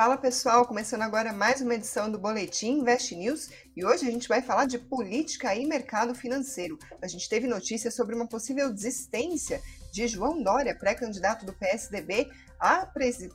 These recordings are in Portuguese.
Fala pessoal, começando agora mais uma edição do Boletim Invest News e hoje a gente vai falar de política e mercado financeiro. A gente teve notícias sobre uma possível desistência de João Dória, pré-candidato do PSDB à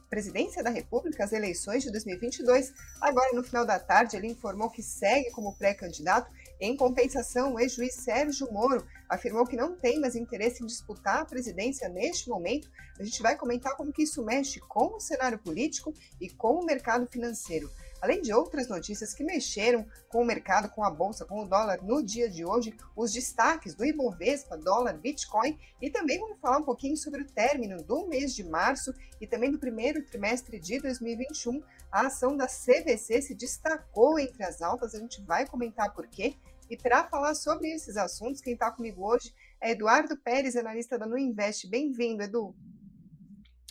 presidência da República às eleições de 2022. Agora, no final da tarde, ele informou que segue como pré-candidato. Em compensação, o ex-juiz Sérgio Moro afirmou que não tem mais interesse em disputar a presidência neste momento. A gente vai comentar como que isso mexe com o cenário político e com o mercado financeiro além de outras notícias que mexeram com o mercado, com a bolsa, com o dólar no dia de hoje, os destaques do Ibovespa, dólar, Bitcoin e também vamos falar um pouquinho sobre o término do mês de março e também do primeiro trimestre de 2021. A ação da CVC se destacou entre as altas, a gente vai comentar por quê. E para falar sobre esses assuntos, quem está comigo hoje é Eduardo Pérez, analista da Nuinvest. Bem-vindo, Edu.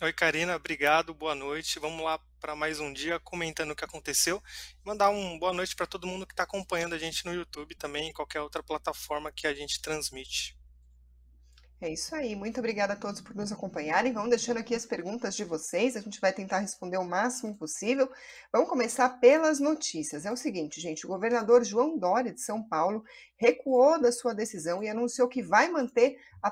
Oi, Karina, obrigado, boa noite. Vamos lá para mais um dia comentando o que aconteceu. Mandar uma boa noite para todo mundo que está acompanhando a gente no YouTube também, em qualquer outra plataforma que a gente transmite. É isso aí. Muito obrigada a todos por nos acompanharem. Vamos deixando aqui as perguntas de vocês. A gente vai tentar responder o máximo possível. Vamos começar pelas notícias. É o seguinte, gente: o governador João Dória de São Paulo recuou da sua decisão e anunciou que vai manter a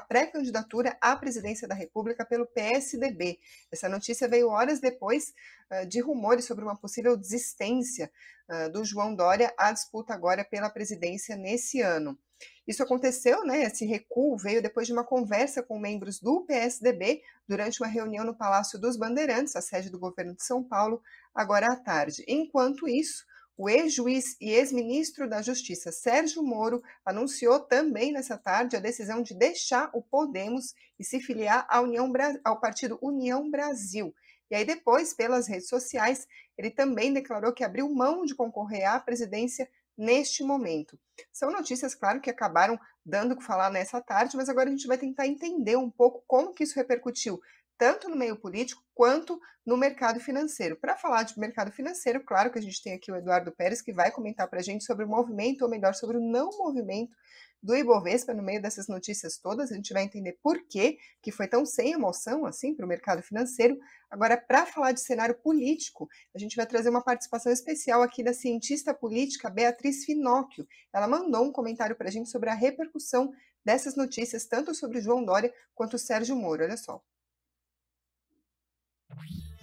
pré-candidatura à presidência da República pelo PSDB. Essa notícia veio horas depois uh, de rumores sobre uma possível desistência uh, do João Dória à disputa agora pela presidência nesse ano. Isso aconteceu, né? Esse recuo veio depois de uma conversa com membros do PSDB durante uma reunião no Palácio dos Bandeirantes, a sede do governo de São Paulo, agora à tarde. Enquanto isso, o ex-juiz e ex-ministro da Justiça Sérgio Moro anunciou também nessa tarde a decisão de deixar o Podemos e se filiar União, ao partido União Brasil. E aí depois, pelas redes sociais, ele também declarou que abriu mão de concorrer à presidência neste momento. São notícias, claro, que acabaram dando o que falar nessa tarde, mas agora a gente vai tentar entender um pouco como que isso repercutiu tanto no meio político quanto no mercado financeiro. Para falar de mercado financeiro, claro que a gente tem aqui o Eduardo Pérez que vai comentar para a gente sobre o movimento, ou melhor, sobre o não movimento do Ibovespa no meio dessas notícias todas. A gente vai entender por que que foi tão sem emoção assim para o mercado financeiro. Agora, para falar de cenário político, a gente vai trazer uma participação especial aqui da cientista política Beatriz Finóquio. Ela mandou um comentário para a gente sobre a repercussão dessas notícias, tanto sobre João Dória quanto Sérgio Moro. Olha só.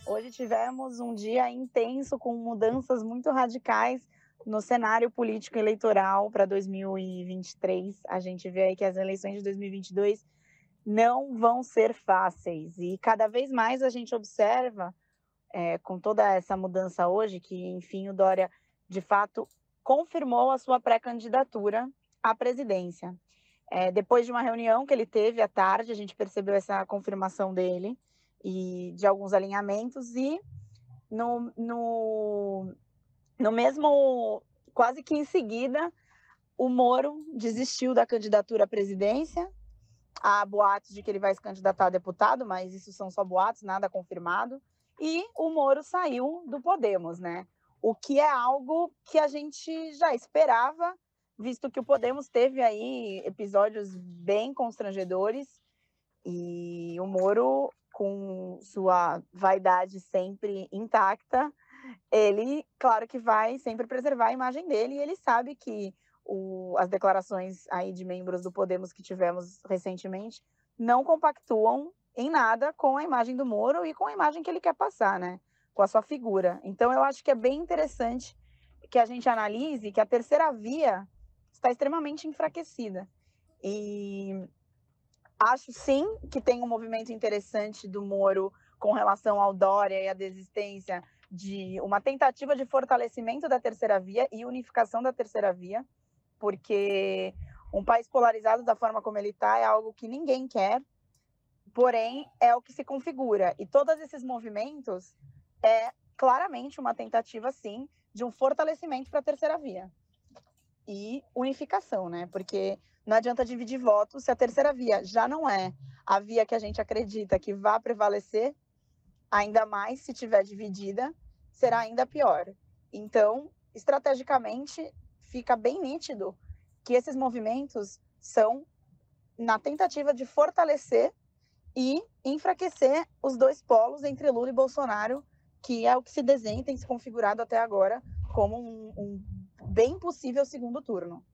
Hoje tivemos um dia intenso com mudanças muito radicais no cenário político eleitoral para 2023. A gente vê aí que as eleições de 2022 não vão ser fáceis e cada vez mais a gente observa é, com toda essa mudança hoje que, enfim, o Dória de fato confirmou a sua pré-candidatura à presidência. É, depois de uma reunião que ele teve à tarde, a gente percebeu essa confirmação dele e de alguns alinhamentos e no, no no mesmo, quase que em seguida, o Moro desistiu da candidatura à presidência. Há boatos de que ele vai se candidatar a deputado, mas isso são só boatos, nada confirmado. E o Moro saiu do Podemos, né? O que é algo que a gente já esperava, visto que o Podemos teve aí episódios bem constrangedores e o Moro, com sua vaidade sempre intacta, ele, claro que vai sempre preservar a imagem dele e ele sabe que o, as declarações aí de membros do Podemos que tivemos recentemente não compactuam em nada com a imagem do Moro e com a imagem que ele quer passar, né? Com a sua figura. Então eu acho que é bem interessante que a gente analise que a terceira via está extremamente enfraquecida. E acho sim que tem um movimento interessante do Moro com relação ao Dória e a desistência de uma tentativa de fortalecimento da terceira via e unificação da terceira via, porque um país polarizado da forma como ele está é algo que ninguém quer, porém é o que se configura. E todos esses movimentos é claramente uma tentativa, sim, de um fortalecimento para a terceira via e unificação, né? Porque não adianta dividir votos se a terceira via já não é a via que a gente acredita que vai prevalecer, ainda mais se tiver dividida, será ainda pior. Então, estrategicamente, fica bem nítido que esses movimentos são na tentativa de fortalecer e enfraquecer os dois polos entre Lula e Bolsonaro, que é o que se desenha e tem se configurado até agora como um, um bem possível segundo turno.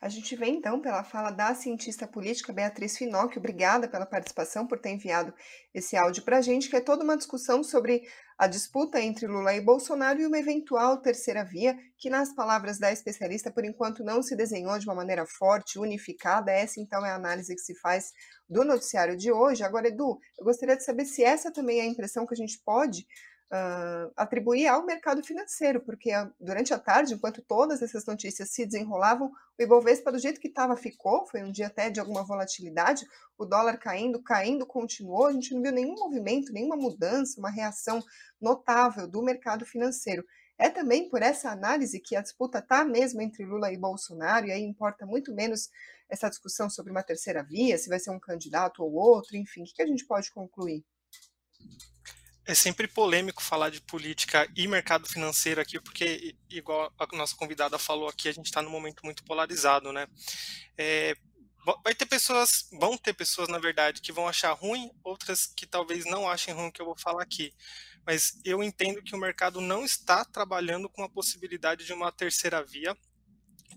A gente vê então pela fala da cientista política Beatriz Finocchio, obrigada pela participação, por ter enviado esse áudio para a gente, que é toda uma discussão sobre a disputa entre Lula e Bolsonaro e uma eventual terceira via, que nas palavras da especialista, por enquanto não se desenhou de uma maneira forte, unificada. Essa então é a análise que se faz do noticiário de hoje. Agora, Edu, eu gostaria de saber se essa também é a impressão que a gente pode uh, atribuir ao mercado financeiro, porque uh, durante a tarde, enquanto todas essas notícias se desenrolavam, o Ibovespa, do jeito que estava, ficou, foi um dia até de alguma volatilidade, o dólar caindo, caindo, continuou, a gente não viu nenhum movimento, nenhuma mudança, uma reação notável do mercado financeiro. É também por essa análise que a disputa está mesmo entre Lula e Bolsonaro, e aí importa muito menos essa discussão sobre uma terceira via, se vai ser um candidato ou outro, enfim, o que a gente pode concluir? É sempre polêmico falar de política e mercado financeiro aqui, porque, igual a nossa convidada falou aqui, a gente está num momento muito polarizado, né? É, vai ter pessoas, vão ter pessoas, na verdade, que vão achar ruim, outras que talvez não achem ruim o que eu vou falar aqui. Mas eu entendo que o mercado não está trabalhando com a possibilidade de uma terceira via.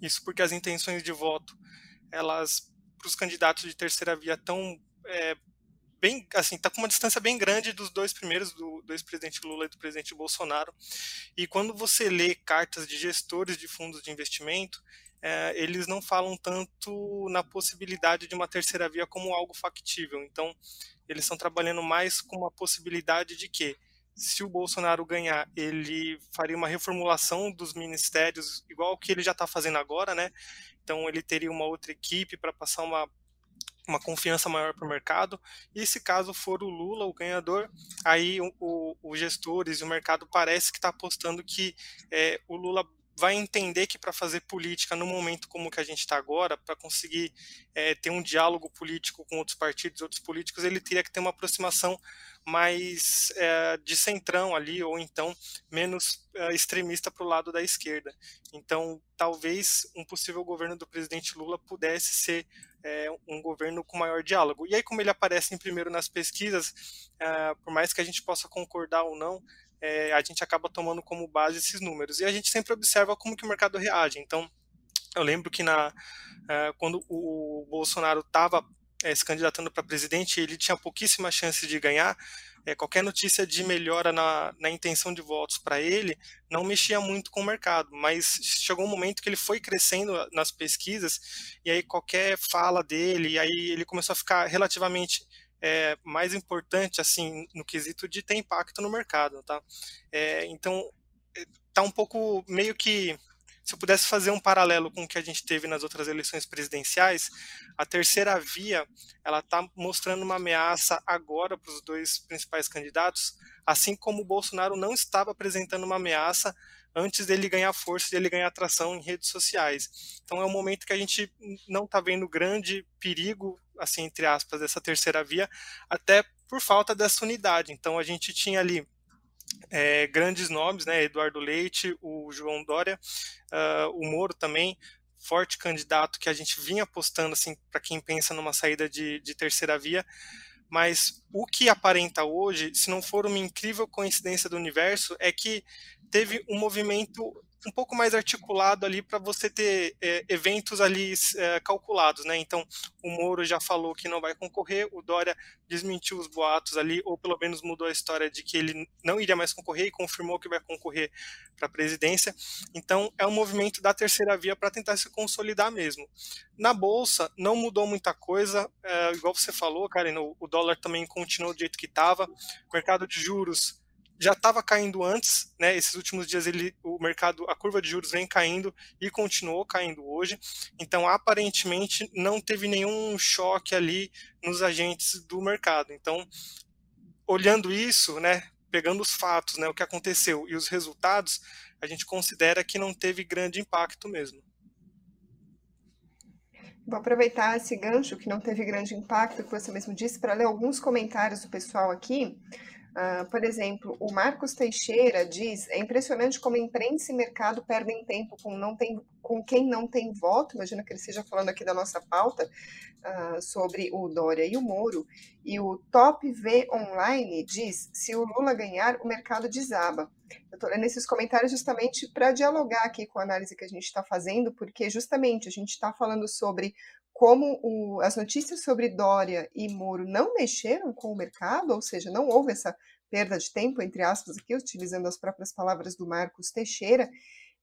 Isso porque as intenções de voto, elas, para os candidatos de terceira via, estão é, bem, assim, tá com uma distância bem grande dos dois primeiros, do, do ex-presidente Lula e do presidente Bolsonaro. E quando você lê cartas de gestores de fundos de investimento, é, eles não falam tanto na possibilidade de uma terceira via como algo factível. Então, eles estão trabalhando mais com a possibilidade de que, se o Bolsonaro ganhar, ele faria uma reformulação dos ministérios, igual que ele já está fazendo agora, né? Então, ele teria uma outra equipe para passar uma uma confiança maior para o mercado. E se caso for o Lula o ganhador, aí os gestores e o mercado parece que está apostando que é, o Lula vai entender que para fazer política no momento como que a gente está agora, para conseguir é, ter um diálogo político com outros partidos, outros políticos, ele teria que ter uma aproximação mais é, de centrão ali, ou então menos é, extremista para o lado da esquerda. Então, talvez um possível governo do presidente Lula pudesse ser é, um governo com maior diálogo. E aí, como ele aparece em primeiro nas pesquisas, é, por mais que a gente possa concordar ou não, a gente acaba tomando como base esses números. E a gente sempre observa como que o mercado reage. Então, eu lembro que na, é, quando o Bolsonaro estava é, se candidatando para presidente, ele tinha pouquíssima chance de ganhar. É, qualquer notícia de melhora na, na intenção de votos para ele não mexia muito com o mercado, mas chegou um momento que ele foi crescendo nas pesquisas e aí qualquer fala dele, e aí ele começou a ficar relativamente é, mais importante assim no quesito de ter impacto no mercado, tá? É, então é, tá um pouco meio que se eu pudesse fazer um paralelo com o que a gente teve nas outras eleições presidenciais, a terceira via ela está mostrando uma ameaça agora para os dois principais candidatos, assim como o Bolsonaro não estava apresentando uma ameaça antes dele ganhar força, dele ganhar atração em redes sociais. Então é um momento que a gente não está vendo grande perigo, assim entre aspas, dessa terceira via, até por falta dessa unidade. Então a gente tinha ali é, grandes nomes, né? Eduardo Leite, o João Dória, uh, o Moro também, forte candidato que a gente vinha apostando assim para quem pensa numa saída de, de terceira via. Mas o que aparenta hoje, se não for uma incrível coincidência do universo, é que teve um movimento um pouco mais articulado ali para você ter é, eventos ali é, calculados, né? Então, o Moro já falou que não vai concorrer, o Dória desmentiu os boatos ali, ou pelo menos mudou a história de que ele não iria mais concorrer e confirmou que vai concorrer para a presidência. Então, é um movimento da terceira via para tentar se consolidar mesmo. Na bolsa, não mudou muita coisa, é, igual você falou, Karen, o, dólar também continuou do jeito que estava, mercado de juros já estava caindo antes, né? Esses últimos dias ele, o mercado, a curva de juros vem caindo e continuou caindo hoje. Então, aparentemente, não teve nenhum choque ali nos agentes do mercado. Então, olhando isso, né? Pegando os fatos, né? O que aconteceu e os resultados, a gente considera que não teve grande impacto mesmo. Vou aproveitar esse gancho que não teve grande impacto, que você mesmo disse, para ler alguns comentários do pessoal aqui. Uh, por exemplo, o Marcos Teixeira diz: é impressionante como imprensa e mercado perdem tempo com, não tem, com quem não tem voto. Imagina que ele esteja falando aqui da nossa pauta uh, sobre o Dória e o Moro. E o Top V Online diz: se o Lula ganhar, o mercado desaba. Eu estou lendo esses comentários justamente para dialogar aqui com a análise que a gente está fazendo, porque justamente a gente está falando sobre como o, as notícias sobre Dória e Moro não mexeram com o mercado, ou seja, não houve essa perda de tempo, entre aspas, aqui, utilizando as próprias palavras do Marcos Teixeira,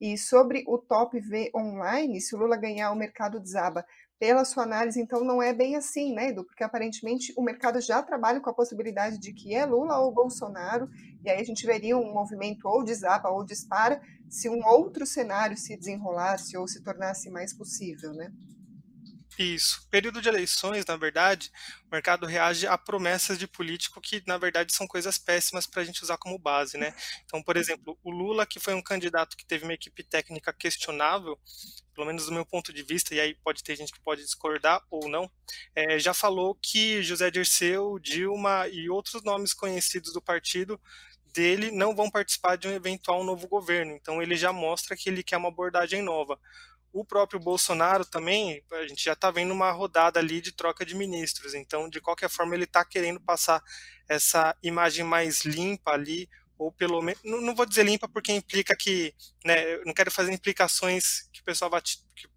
e sobre o Top V online, se o Lula ganhar, o mercado desaba. Pela sua análise, então, não é bem assim, né, Edu? Porque aparentemente o mercado já trabalha com a possibilidade de que é Lula ou Bolsonaro, e aí a gente veria um movimento ou desaba ou dispara se um outro cenário se desenrolasse ou se tornasse mais possível, né? Isso. Período de eleições, na verdade, o mercado reage a promessas de político que, na verdade, são coisas péssimas para a gente usar como base, né? Então, por exemplo, o Lula, que foi um candidato que teve uma equipe técnica questionável, pelo menos do meu ponto de vista, e aí pode ter gente que pode discordar ou não, é, já falou que José Dirceu, Dilma e outros nomes conhecidos do partido dele não vão participar de um eventual novo governo. Então, ele já mostra que ele quer uma abordagem nova o próprio Bolsonaro também, a gente já está vendo uma rodada ali de troca de ministros, então, de qualquer forma, ele está querendo passar essa imagem mais limpa ali, ou pelo menos, não, não, vou dizer limpa porque implica que, né, eu não quero fazer implicações que o pessoal vai, que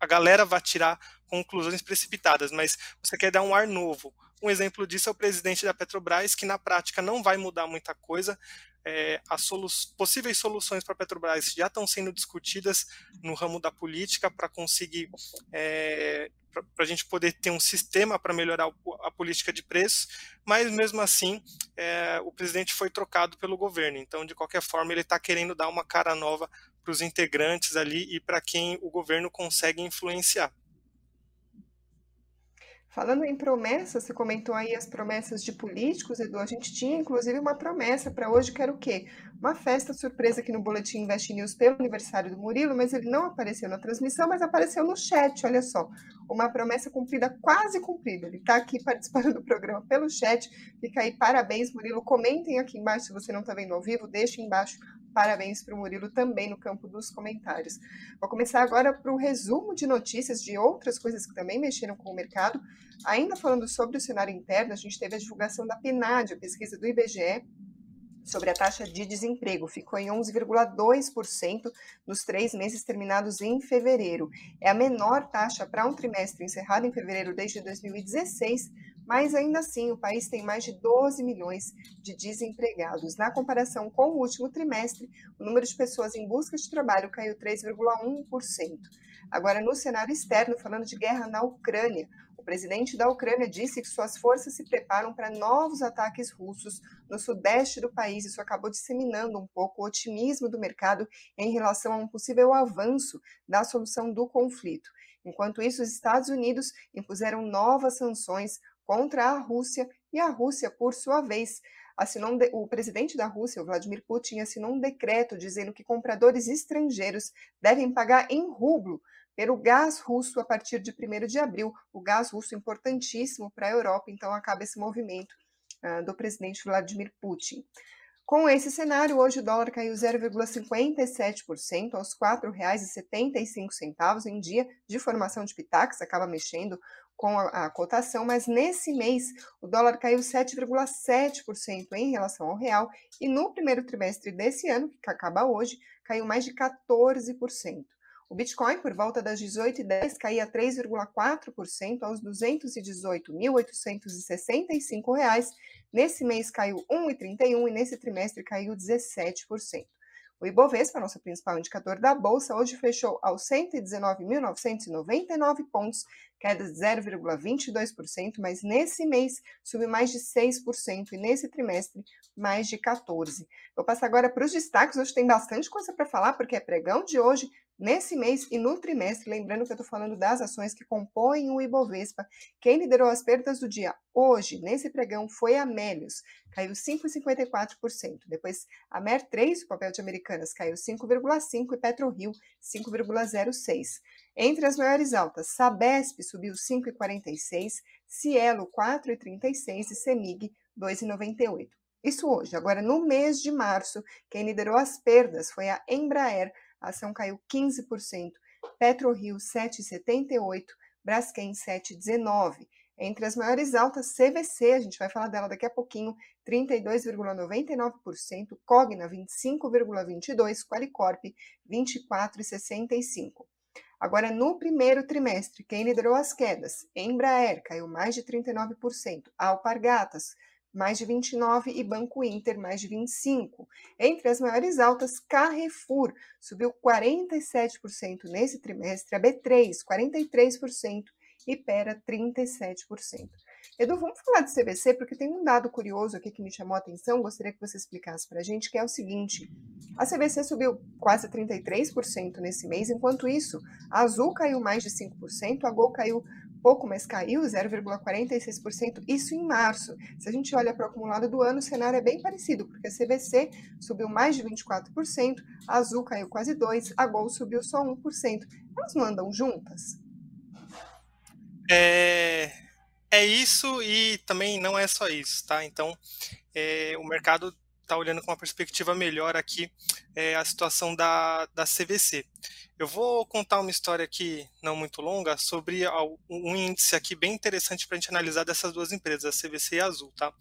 a, galera vai tirar conclusões precipitadas, mas você quer dar um ar novo. Um exemplo disso é o presidente da Petrobras, que na prática não vai mudar muita coisa, é, as solu possíveis soluções para a Petrobras já estão sendo discutidas no ramo da política para conseguir é, para a gente poder ter um sistema para melhorar a política de preços, mas mesmo assim é, o presidente foi trocado pelo governo. Então, de qualquer forma, ele está querendo dar uma cara nova para os integrantes ali e para quem o governo consegue influenciar. Falando em promessas, você comentou aí as promessas de políticos, Edu. A gente tinha inclusive uma promessa para hoje, que era o quê? Uma festa surpresa aqui no Boletim Invest News pelo aniversário do Murilo, mas ele não apareceu na transmissão, mas apareceu no chat, olha só. Uma promessa cumprida, quase cumprida. Ele está aqui participando do programa pelo chat. Fica aí, parabéns, Murilo. Comentem aqui embaixo se você não está vendo ao vivo, deixe embaixo Parabéns para o Murilo também no campo dos comentários. Vou começar agora para o resumo de notícias de outras coisas que também mexeram com o mercado. Ainda falando sobre o cenário interno, a gente teve a divulgação da PNAD, a pesquisa do IBGE, sobre a taxa de desemprego. Ficou em 11,2% nos três meses terminados em fevereiro. É a menor taxa para um trimestre encerrado em fevereiro desde 2016, mas ainda assim o país tem mais de 12 milhões de desempregados. Na comparação com o último trimestre, o número de pessoas em busca de trabalho caiu 3,1%. Agora, no cenário externo, falando de guerra na Ucrânia, o presidente da Ucrânia disse que suas forças se preparam para novos ataques russos no sudeste do país. Isso acabou disseminando um pouco o otimismo do mercado em relação a um possível avanço da solução do conflito. Enquanto isso, os Estados Unidos impuseram novas sanções contra a Rússia e a Rússia, por sua vez, assinou um de... o presidente da Rússia, Vladimir Putin, assinou um decreto dizendo que compradores estrangeiros devem pagar em rublo pelo gás russo a partir de 1 de abril. O gás russo importantíssimo para a Europa, então acaba esse movimento uh, do presidente Vladimir Putin. Com esse cenário, hoje o dólar caiu 0,57% aos R$ 4,75 em dia de formação de Pitax, acaba mexendo com a, a, cotação, mas nesse mês o dólar caiu 7,7% em relação ao real e no primeiro trimestre desse ano, que acaba hoje, caiu mais de 14%. O Bitcoin, por volta das 18h10, caía 3,4% aos R$ 218.865. Nesse mês caiu 1,31% e nesse trimestre caiu 17%. O Ibovespa, nosso principal indicador da bolsa, hoje fechou aos 119.999 pontos, queda de 0,22%, mas nesse mês subiu mais de 6% e nesse trimestre mais de 14%. Vou passar agora para os destaques. Hoje tem bastante coisa para falar, porque é pregão de hoje nesse mês e no trimestre, lembrando que eu estou falando das ações que compõem o Ibovespa. Quem liderou as perdas do dia hoje, nesse pregão, foi a Melius, caiu 5,54%. Depois, a MER3, o papel de Americanas, caiu 5,5% e PetroRio, 5,06%. Entre as maiores altas, Sabesp subiu 5,46%, Cielo 4,36% e Semig 2,98%. Isso hoje. Agora, no mês de março, quem liderou as perdas foi a Embraer, a ação caiu 15%, PetroRio 7,78%, Braskem 7,19%. Entre as maiores altas, CVC, a gente vai falar dela daqui a pouquinho, 32,99%, Cogna 25,22%, Qualicorp 24,65%. Agora, no primeiro trimestre, quem liderou as quedas? Embraer caiu mais de 39%, Alpargatas mais de 29 e Banco Inter mais de 25. Entre as maiores altas, Carrefour subiu 47% nesse trimestre, a B3 43% e Pera 37%. Edu, vamos falar de CVC, porque tem um dado curioso aqui que me chamou a atenção, gostaria que você explicasse para a gente, que é o seguinte, a CVC subiu quase 33% nesse mês, enquanto isso, a Azul caiu mais de 5%, a Gol caiu pouco, mas caiu 0,46%, isso em março. Se a gente olha para o acumulado do ano, o cenário é bem parecido, porque a CVC subiu mais de 24%, a Azul caiu quase 2%, a Gol subiu só 1%. Elas não andam juntas? É, é isso e também não é só isso, tá? Então, é, o mercado está olhando com uma perspectiva melhor aqui é, a situação da, da CVC. Eu vou contar uma história aqui, não muito longa, sobre um índice aqui bem interessante para a gente analisar dessas duas empresas, a CVC e a Azul, tá?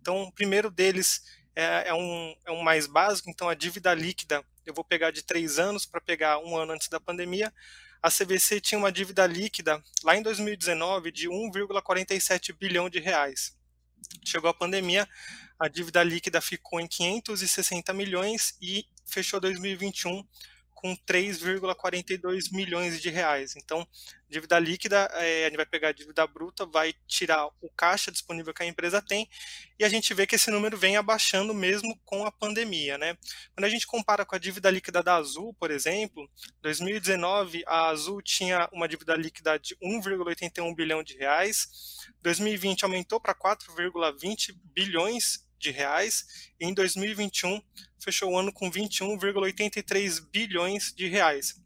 Então, o primeiro deles é, é, um, é um mais básico, então a dívida líquida, eu vou pegar de três anos para pegar um ano antes da pandemia, a CVC tinha uma dívida líquida lá em 2019 de 1,47 bilhão de reais. Chegou a pandemia, a dívida líquida ficou em 560 milhões e fechou 2021 com 3,42 milhões de reais. Então, dívida líquida, é, a gente vai pegar a dívida bruta, vai tirar o caixa disponível que a empresa tem, e a gente vê que esse número vem abaixando mesmo com a pandemia. Né? Quando a gente compara com a dívida líquida da Azul, por exemplo, 2019 a Azul tinha uma dívida líquida de 1,81 bilhão de reais, 2020 aumentou para 4,20 bilhões de reais e em 2021 fechou o ano com 21,83 bilhões de reais.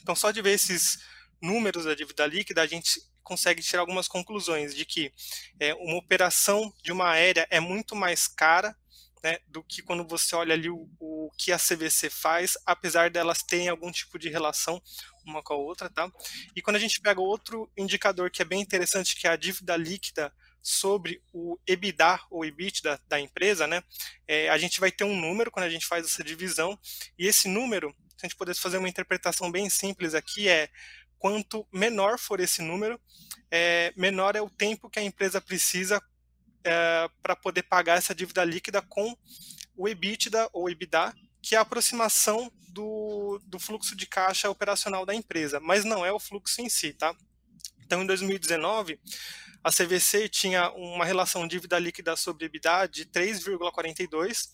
Então, só de ver esses números da dívida líquida, a gente consegue tirar algumas conclusões de que é, uma operação de uma aérea é muito mais cara né, do que quando você olha ali o, o, que a CVC faz, apesar delas terem algum tipo de relação uma com a outra, tá? E quando a gente pega outro indicador que é bem interessante, que é a dívida líquida sobre o EBITDA ou EBITDA da empresa, né, é, a gente vai ter um número quando a gente faz essa divisão, e esse número, se a gente pudesse fazer uma interpretação bem simples aqui, é quanto menor for esse número, é, menor é o tempo que a empresa precisa é, para poder pagar essa dívida líquida com o EBITDA ou EBITDA, que é a aproximação do, do fluxo de caixa operacional da empresa, mas não é o fluxo em si, tá? Então, em 2019, a CVC tinha uma relação dívida líquida sobre EBITDA de 3,42.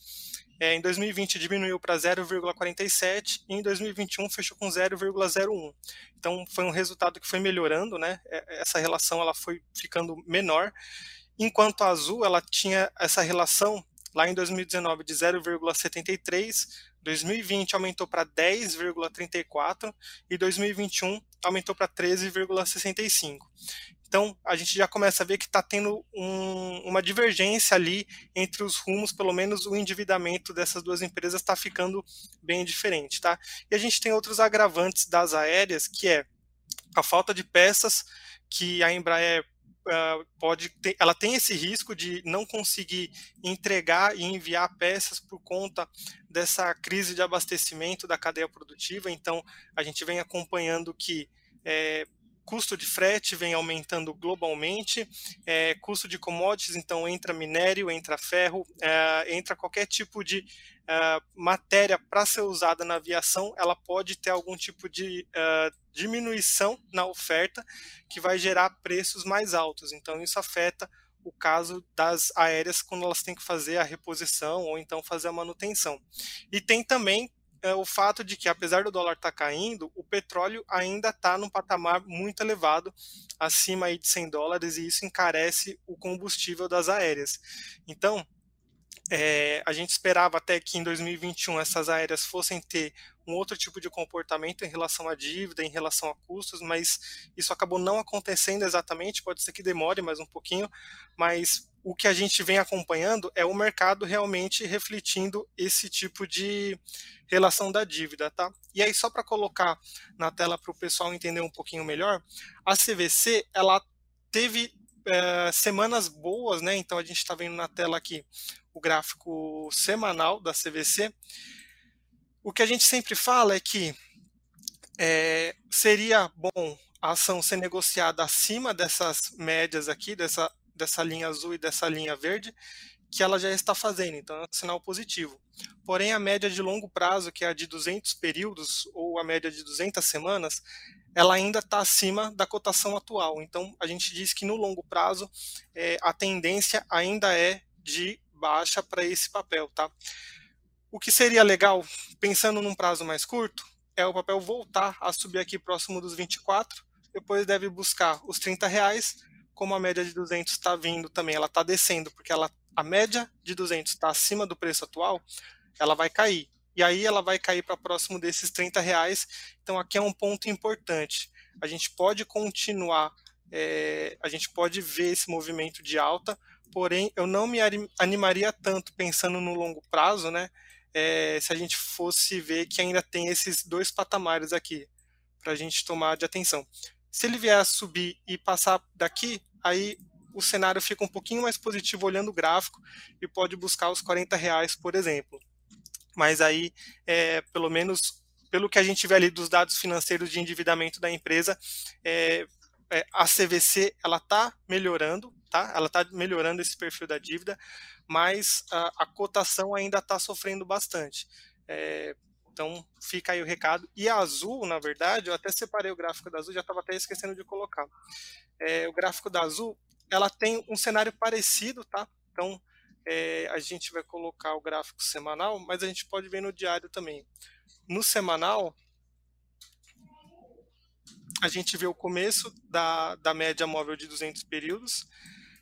É, em 2020 diminuiu para 0,47 e em 2021 fechou com 0,01. Então foi um resultado que foi melhorando, né? É, essa relação ela foi ficando menor. Enquanto a Azul ela tinha essa relação lá em 2019 de 0,73, 2020 aumentou para 10,34 e 2021 aumentou para 13,65. Então, a gente já começa a ver que está tendo um, uma divergência ali entre os rumos, pelo menos o endividamento dessas duas empresas está ficando bem diferente. Tá? E a gente tem outros agravantes das aéreas, que é a falta de peças que a Embraer pode ter, ela tem esse risco de não conseguir entregar e enviar peças por conta dessa crise de abastecimento da cadeia produtiva. Então, a gente vem acompanhando que é, custo de frete vem aumentando globalmente, é, custo de commodities, então entra minério, entra ferro, é, entra qualquer tipo de é, matéria para ser usada na aviação, ela pode ter algum tipo de é, diminuição na oferta que vai gerar preços mais altos. Então isso afeta o caso das aéreas quando elas têm que fazer a reposição ou então fazer a manutenção. E tem também é o fato de que, apesar do dólar estar tá caindo, o petróleo ainda está num patamar muito elevado, acima aí de 100 dólares, e isso encarece o combustível das aéreas. Então, é, a gente esperava até que em 2021 essas aéreas fossem ter um outro tipo de comportamento em relação à dívida, em relação a custos, mas isso acabou não acontecendo exatamente, pode ser que demore mais um pouquinho, mas o que a gente vem acompanhando é o mercado realmente refletindo esse tipo de relação da dívida, tá? E aí só para colocar na tela para o pessoal entender um pouquinho melhor, a CVC ela teve é, semanas boas, né? Então a gente está vendo na tela aqui o gráfico semanal da CVC. O que a gente sempre fala é que é, seria bom a ação ser negociada acima dessas médias aqui, dessa dessa linha azul e dessa linha verde, que ela já está fazendo, então é um sinal positivo. Porém, a média de longo prazo, que é a de 200 períodos, ou a média de 200 semanas, ela ainda está acima da cotação atual. Então, a gente diz que no longo prazo, é, a tendência ainda é de baixa para esse papel. Tá? O que seria legal, pensando num prazo mais curto, é o papel voltar a subir aqui próximo dos 24, depois deve buscar os 30 reais, como a média de 200 está vindo também, ela está descendo, porque ela, a média de 200 está acima do preço atual, ela vai cair. E aí ela vai cair para próximo desses 30 reais. Então aqui é um ponto importante. A gente pode continuar, é, a gente pode ver esse movimento de alta, porém eu não me animaria tanto pensando no longo prazo, né? É, se a gente fosse ver que ainda tem esses dois patamares aqui para a gente tomar de atenção. Se ele vier a subir e passar daqui, aí o cenário fica um pouquinho mais positivo olhando o gráfico e pode buscar os 40 reais, por exemplo. Mas aí, é, pelo menos pelo que a gente vê ali dos dados financeiros de endividamento da empresa, é, é, a CVC ela está melhorando, tá? Ela está melhorando esse perfil da dívida, mas a, a cotação ainda está sofrendo bastante. É, então fica aí o recado. E a azul, na verdade, eu até separei o gráfico da azul, já estava até esquecendo de colocar. É, o gráfico da azul, ela tem um cenário parecido, tá? Então é, a gente vai colocar o gráfico semanal, mas a gente pode ver no diário também. No semanal, a gente vê o começo da, da média móvel de 200 períodos.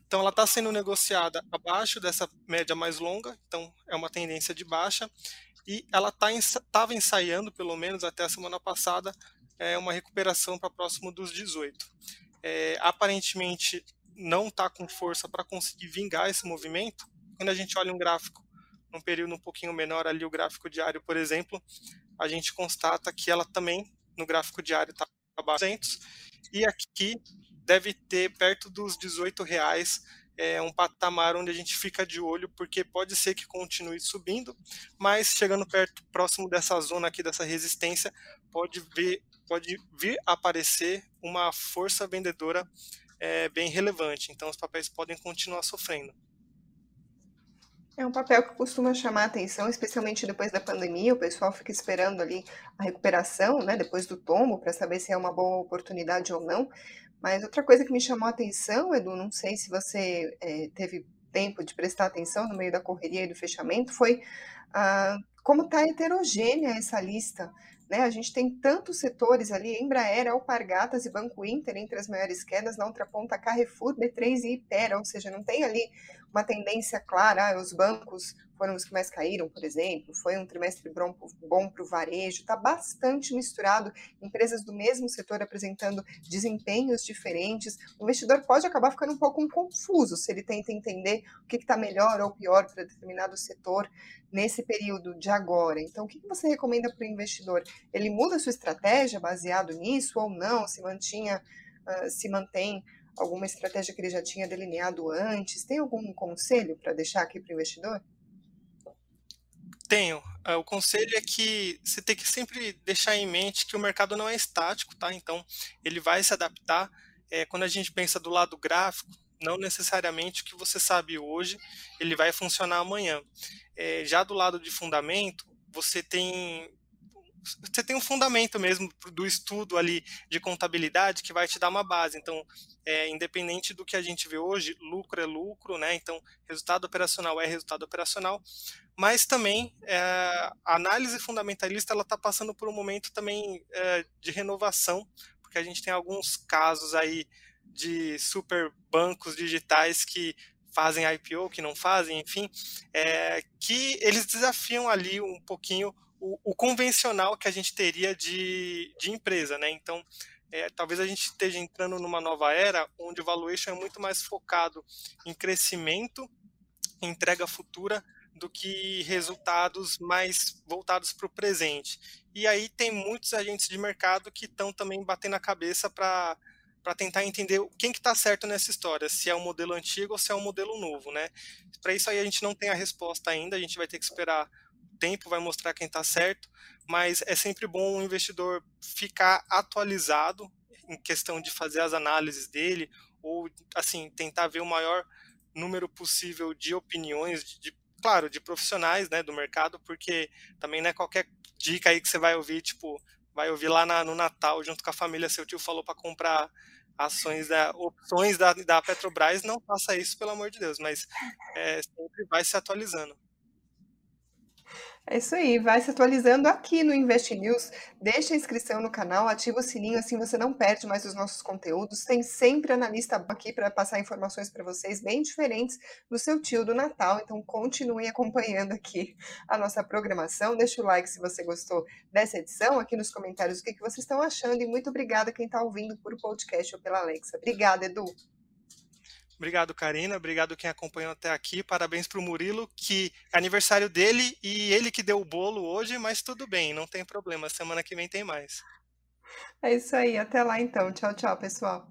Então, ela está sendo negociada abaixo dessa média mais longa, então é uma tendência de baixa e ela estava tá, ensaiando, pelo menos até a semana passada, é, uma recuperação para próximo dos 18. É, aparentemente não está com força para conseguir vingar esse movimento. Quando a gente olha um gráfico num período um pouquinho menor, ali o gráfico diário, por exemplo, a gente constata que ela também, no gráfico diário, está abaixo 200, e aqui deve ter perto dos 18 reais é um patamar onde a gente fica de olho, porque pode ser que continue subindo, mas chegando perto, próximo dessa zona aqui, dessa resistência, pode, ver, pode vir aparecer uma força vendedora é, bem relevante. Então, os papéis podem continuar sofrendo. É um papel que costuma chamar atenção, especialmente depois da pandemia. O pessoal fica esperando ali a recuperação, né, depois do tombo, para saber se é uma boa oportunidade ou não. Mas outra coisa que me chamou a atenção, Edu, não sei se você é, teve tempo de prestar atenção no meio da correria e do fechamento, foi ah, como está heterogênea essa lista. Né? A gente tem tantos setores ali, Embraer, Alpargatas e Banco Inter entre as maiores quedas, na outra ponta Carrefour, B3 e Ipera, ou seja, não tem ali uma tendência clara, ah, os bancos foram os que mais caíram, por exemplo, foi um trimestre bom para o varejo, está bastante misturado, empresas do mesmo setor apresentando desempenhos diferentes. O investidor pode acabar ficando um pouco confuso se ele tenta entender o que está melhor ou pior para determinado setor nesse período de agora. Então, o que você recomenda para o investidor? Ele muda sua estratégia baseado nisso ou não? Se mantinha, uh, se mantém alguma estratégia que ele já tinha delineado antes? Tem algum conselho para deixar aqui para o investidor? Tenho. Ah, o conselho é que você tem que sempre deixar em mente que o mercado não é estático, tá? Então, ele vai se adaptar. É, quando a gente pensa do lado gráfico, não necessariamente o que você sabe hoje, ele vai funcionar amanhã. É, já do lado de fundamento, você tem você tem um fundamento mesmo do estudo ali de contabilidade que vai te dar uma base. Então, é, independente do que a gente vê hoje, lucro é lucro, né? Então, resultado operacional é resultado operacional. Mas também é, a análise fundamentalista ela está passando por um momento também é, de renovação, porque a gente tem alguns casos aí de super bancos digitais que fazem IPO, que não fazem, enfim, é, que eles desafiam ali um pouquinho o, o, convencional que a gente teria de, de empresa, né? Então, é, talvez a gente esteja entrando numa nova era onde o valuation é muito mais focado em crescimento, entrega futura, do que resultados mais voltados para o presente. E aí tem muitos agentes de mercado que estão também batendo a cabeça para para tentar entender quem que está certo nessa história, se é o modelo antigo ou se é o modelo novo, né? Para isso aí a gente não tem a resposta ainda, a gente vai ter que esperar tempo, vai mostrar quem está certo, mas é sempre bom o investidor ficar atualizado em questão de fazer as análises dele ou assim tentar ver o maior número possível de opiniões, de, claro, de profissionais, né, do mercado, porque também não é qualquer dica aí que você vai ouvir, tipo, vai ouvir lá na, no Natal junto com a família, seu tio falou para comprar ações da opções da, da Petrobras, não faça isso pelo amor de Deus, mas é, sempre vai se atualizando. É isso aí, vai se atualizando aqui no Invest News. Deixa a inscrição no canal, ativa o sininho, assim você não perde mais os nossos conteúdos. Tem sempre analista aqui para passar informações para vocês bem diferentes do seu tio do Natal. Então continue acompanhando aqui a nossa programação. Deixa o like se você gostou dessa edição, aqui nos comentários o que, que vocês estão achando. E muito obrigada quem está ouvindo por podcast ou pela Alexa. Obrigada, Edu. Obrigado, Karina. Obrigado quem acompanhou até aqui. Parabéns para o Murilo, que é aniversário dele e ele que deu o bolo hoje, mas tudo bem, não tem problema. Semana que vem tem mais. É isso aí. Até lá então. Tchau, tchau, pessoal.